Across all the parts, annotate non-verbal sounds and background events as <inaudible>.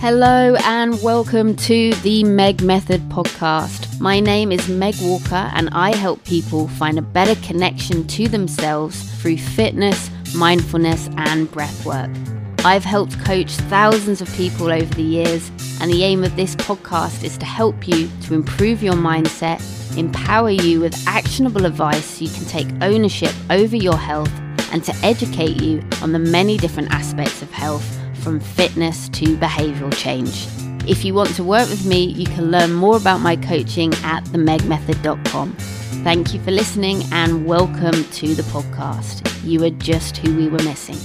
Hello and welcome to the Meg Method podcast. My name is Meg Walker and I help people find a better connection to themselves through fitness, mindfulness, and breathwork. I've helped coach thousands of people over the years, and the aim of this podcast is to help you to improve your mindset, empower you with actionable advice so you can take ownership over your health, and to educate you on the many different aspects of health from fitness to behavioral change. If you want to work with me, you can learn more about my coaching at themegmethod.com. Thank you for listening and welcome to the podcast. You are just who we were missing.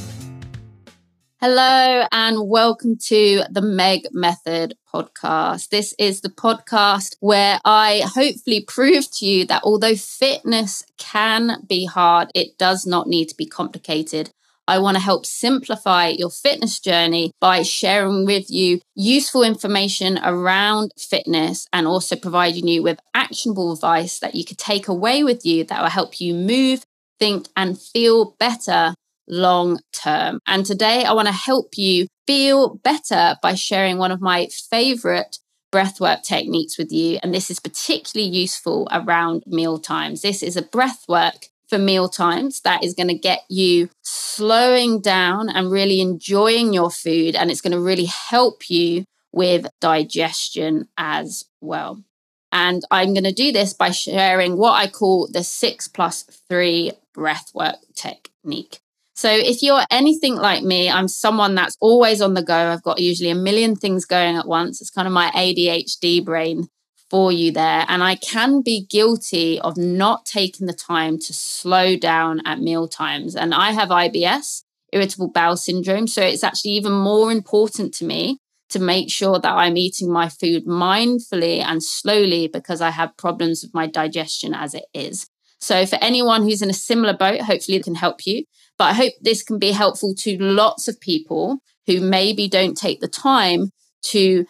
Hello and welcome to the Meg Method podcast. This is the podcast where I hopefully prove to you that although fitness can be hard, it does not need to be complicated. I want to help simplify your fitness journey by sharing with you useful information around fitness and also providing you with actionable advice that you could take away with you that will help you move, think, and feel better long term. And today I want to help you feel better by sharing one of my favorite breathwork techniques with you. And this is particularly useful around meal times. This is a breathwork for meal times that is going to get you slowing down and really enjoying your food. And it's going to really help you with digestion as well. And I'm going to do this by sharing what I call the six plus three breathwork technique. So, if you're anything like me, I'm someone that's always on the go. I've got usually a million things going at once. It's kind of my ADHD brain for you there. And I can be guilty of not taking the time to slow down at meal times. And I have IBS, irritable bowel syndrome. So it's actually even more important to me to make sure that I'm eating my food mindfully and slowly because I have problems with my digestion as it is. So, for anyone who's in a similar boat, hopefully it can help you. But I hope this can be helpful to lots of people who maybe don't take the time to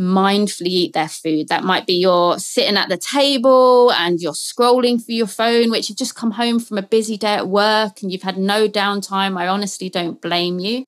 mindfully eat their food. That might be you're sitting at the table and you're scrolling through your phone, which you've just come home from a busy day at work and you've had no downtime. I honestly don't blame you.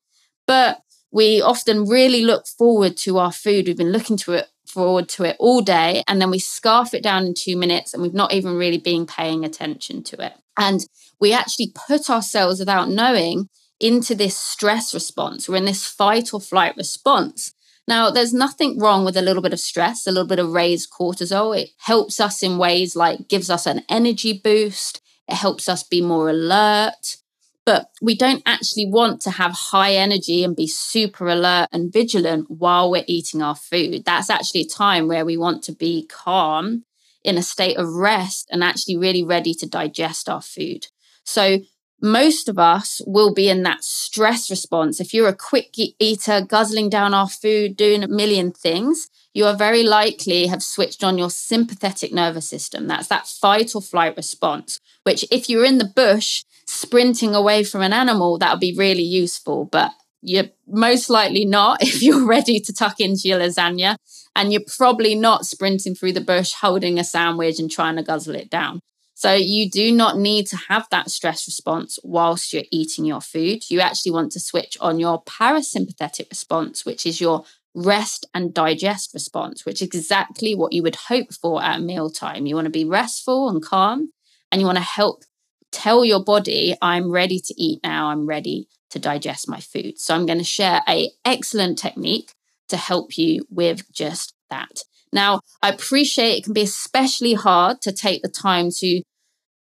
But we often really look forward to our food. We've been looking to it forward to it all day and then we scarf it down in two minutes and we've not even really been paying attention to it. And we actually put ourselves without knowing into this stress response. We're in this fight or flight response. Now, there's nothing wrong with a little bit of stress, a little bit of raised cortisol. It helps us in ways like gives us an energy boost, it helps us be more alert. But we don't actually want to have high energy and be super alert and vigilant while we're eating our food. That's actually a time where we want to be calm in a state of rest and actually really ready to digest our food. So most of us will be in that stress response. If you're a quick eater, guzzling down our food, doing a million things, you are very likely have switched on your sympathetic nervous system. That's that fight or flight response, which if you're in the bush sprinting away from an animal, that would be really useful. But you're most likely not <laughs> if you're ready to tuck into your lasagna. And you're probably not sprinting through the bush holding a sandwich and trying to guzzle it down. So you do not need to have that stress response whilst you're eating your food. You actually want to switch on your parasympathetic response, which is your rest and digest response, which is exactly what you would hope for at mealtime. You want to be restful and calm, and you want to help tell your body, I'm ready to eat now, I'm ready to digest my food. So I'm going to share a excellent technique to help you with just that. Now, I appreciate it can be especially hard to take the time to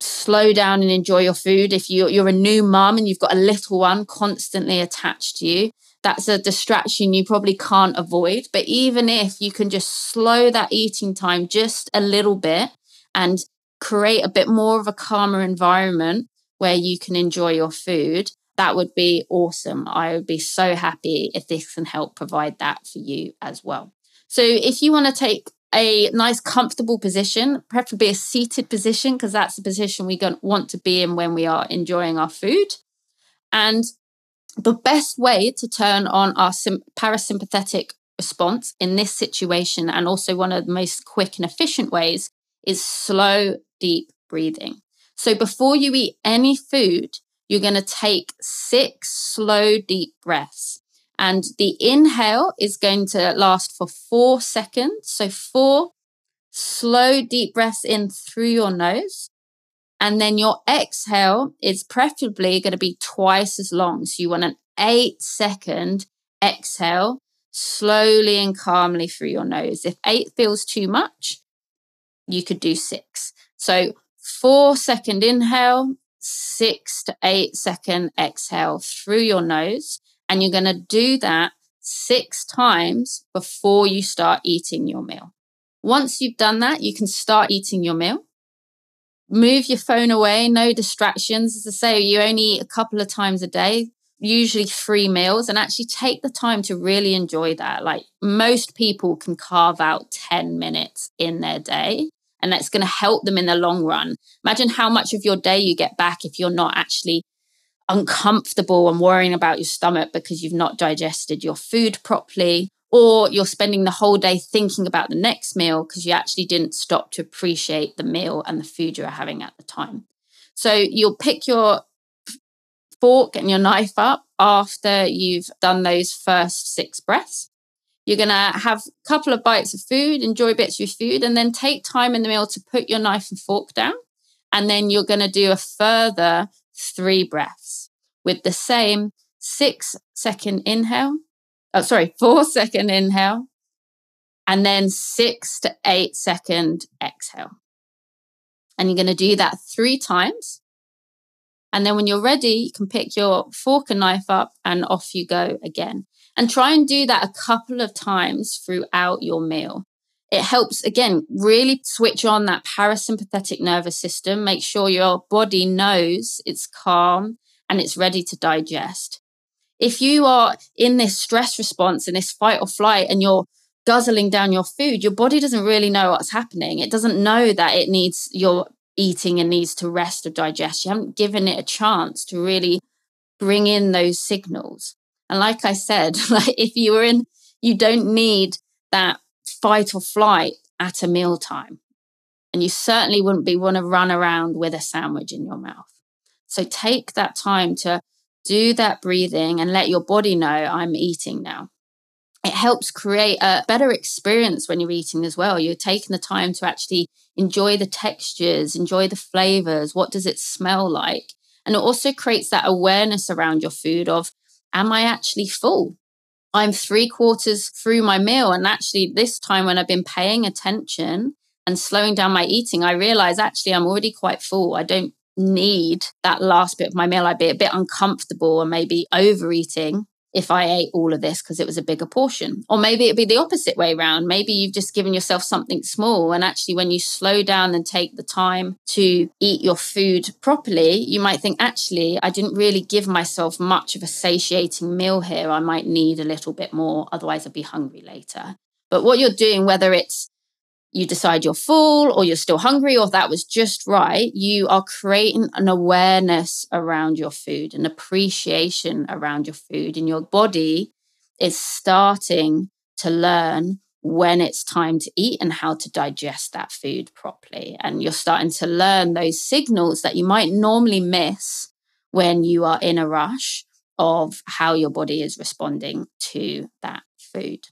slow down and enjoy your food. If you're, you're a new mum and you've got a little one constantly attached to you, that's a distraction you probably can't avoid. But even if you can just slow that eating time just a little bit and create a bit more of a calmer environment where you can enjoy your food, that would be awesome. I would be so happy if this can help provide that for you as well. So if you want to take a nice comfortable position, preferably a seated position, because that's the position we want to be in when we are enjoying our food. And the best way to turn on our parasympathetic response in this situation, and also one of the most quick and efficient ways, is slow, deep breathing. So before you eat any food, you're going to take six slow, deep breaths. And the inhale is going to last for four seconds. So, four slow, deep breaths in through your nose. And then your exhale is preferably going to be twice as long. So, you want an eight second exhale slowly and calmly through your nose. If eight feels too much, you could do six. So, four second inhale, six to eight second exhale through your nose. And you're going to do that six times before you start eating your meal. Once you've done that, you can start eating your meal. Move your phone away, no distractions. As I say, you only eat a couple of times a day, usually three meals, and actually take the time to really enjoy that. Like most people can carve out 10 minutes in their day and that's going to help them in the long run. Imagine how much of your day you get back if you're not actually uncomfortable and worrying about your stomach because you've not digested your food properly, or you're spending the whole day thinking about the next meal because you actually didn't stop to appreciate the meal and the food you're having at the time. So you'll pick your fork and your knife up after you've done those first six breaths. You're going to have a couple of bites of food, enjoy bits of your food, and then take time in the meal to put your knife and fork down. And then you're going to do a further three breaths with the same six second inhale. Oh, sorry, <laughs> four second inhale. And then six to eight second exhale. And you're going to do that three times. And then when you're ready, you can pick your fork and knife up and off you go again. And try and do that a couple of times throughout your meal. It helps, again, really switch on that parasympathetic nervous system. Make sure your body knows it's calm and it's ready to digest. If you are in this stress response and this fight or flight and you're guzzling down your food, your body doesn't really know what's happening. It doesn't know that it needs your eating and needs to rest or digest. You haven't given it a chance to really bring in those signals. And like I said, <laughs> like if you were in, you don't need that fight or flight at a mealtime. And you certainly wouldn't be want to run around with a sandwich in your mouth. So take that time to do that breathing and let your body know I'm eating now. It helps create a better experience when you're eating as well. You're taking the time to actually enjoy the textures, enjoy the flavors. What does it smell like? And it also creates that awareness around your food of am I actually full? I'm three quarters through my meal. And actually, this time when I've been paying attention and slowing down my eating, I realize actually I'm already quite full. I don't need that last bit of my meal. I'd be a bit uncomfortable and maybe overeating if I ate all of this because it was a bigger portion. Or maybe it'd be the opposite way around. Maybe you've just given yourself something small. And actually, when you slow down and take the time to eat your food properly, you might think, actually, I didn't really give myself much of a satiating meal here. I might need a little bit more. Otherwise, I'd be hungry later. But what you're doing, whether it's you decide you're full or you're still hungry or that was just right, you are creating an awareness around your food, an appreciation around your food, and your body is starting to learn when it's time to eat and how to digest that food properly. And you're starting to learn those signals that you might normally miss when you are in a rush of how your body is responding to that food.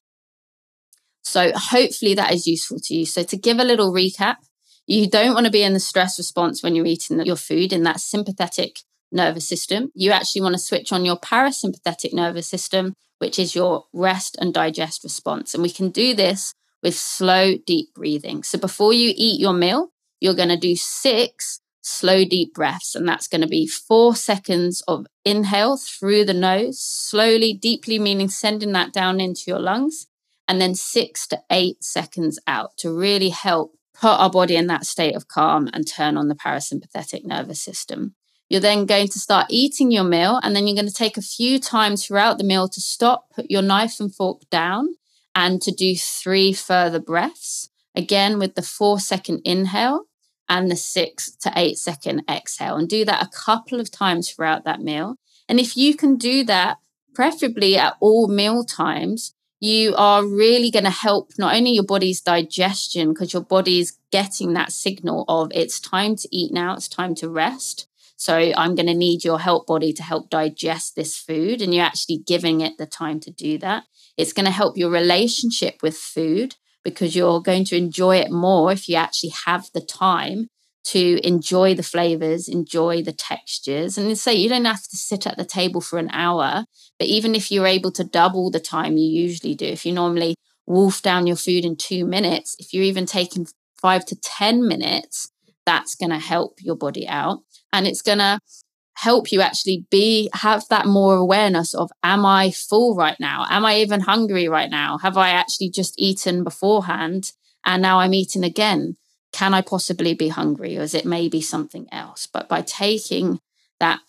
So hopefully that is useful to you. So to give a little recap, you don't want to be in the stress response when you're eating your food in that sympathetic nervous system. You actually want to switch on your parasympathetic nervous system, which is your rest and digest response. And we can do this with slow, deep breathing. So before you eat your meal, you're going to do six slow, deep breaths. And that's going to be four seconds of inhale through the nose, slowly, deeply, meaning sending that down into your lungs and then six to eight seconds out to really help put our body in that state of calm and turn on the parasympathetic nervous system. You're then going to start eating your meal, and then you're going to take a few times throughout the meal to stop, put your knife and fork down, and to do three further breaths. Again, with the four second inhale and the six to eight second exhale, and do that a couple of times throughout that meal. And if you can do that, preferably at all meal times, you are really going to help not only your body's digestion, because your body is getting that signal of it's time to eat now, it's time to rest. So I'm going to need your help body to help digest this food. And you're actually giving it the time to do that. It's going to help your relationship with food because you're going to enjoy it more if you actually have the time to enjoy the flavors, enjoy the textures. And say you don't have to sit at the table for an hour, but even if you're able to double the time you usually do, if you normally wolf down your food in two minutes, if you're even taking five to 10 minutes, that's going to help your body out. And it's going to help you actually be have that more awareness of am i full right now am i even hungry right now have i actually just eaten beforehand and now i'm eating again can I possibly be hungry or is it maybe something else? But by taking that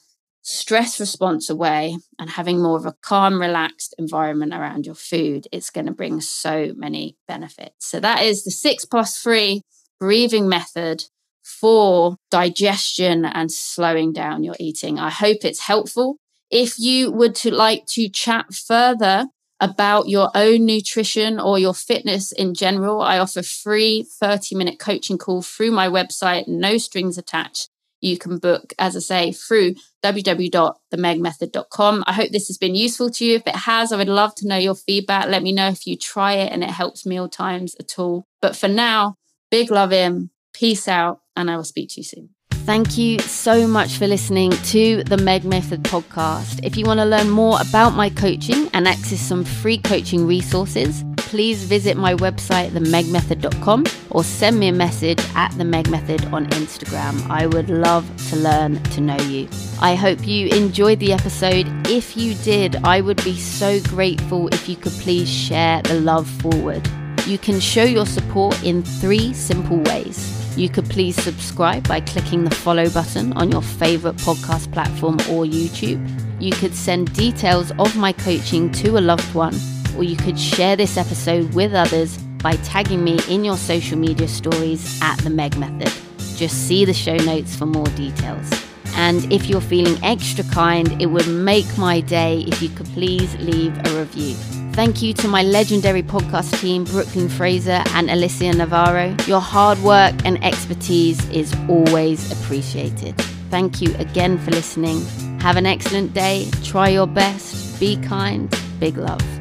stress response away and having more of a calm, relaxed environment around your food, it's going to bring so many benefits. So that is the six plus three breathing method for digestion and slowing down your eating. I hope it's helpful. If you would to like to chat further about your own nutrition or your fitness in general, I offer free 30 minute coaching call through my website, no strings attached. You can book, as I say, through www.themegmethod.com. I hope this has been useful to you. If it has, I would love to know your feedback. Let me know if you try it and it helps meal times at all. But for now, big love in, peace out, and I will speak to you soon. Thank you so much for listening to the Meg Method podcast. If you want to learn more about my coaching and access some free coaching resources, please visit my website, themegmethod.com, or send me a message at the Meg Method on Instagram. I would love to learn to know you. I hope you enjoyed the episode. If you did, I would be so grateful if you could please share the love forward. You can show your support in three simple ways. You could please subscribe by clicking the follow button on your favorite podcast platform or YouTube. You could send details of my coaching to a loved one, or you could share this episode with others by tagging me in your social media stories at the Meg Method. Just see the show notes for more details. And if you're feeling extra kind, it would make my day if you could please leave a review. Thank you to my legendary podcast team, Brooklyn Fraser and Alicia Navarro. Your hard work and expertise is always appreciated. Thank you again for listening. Have an excellent day. Try your best. Be kind. Big love.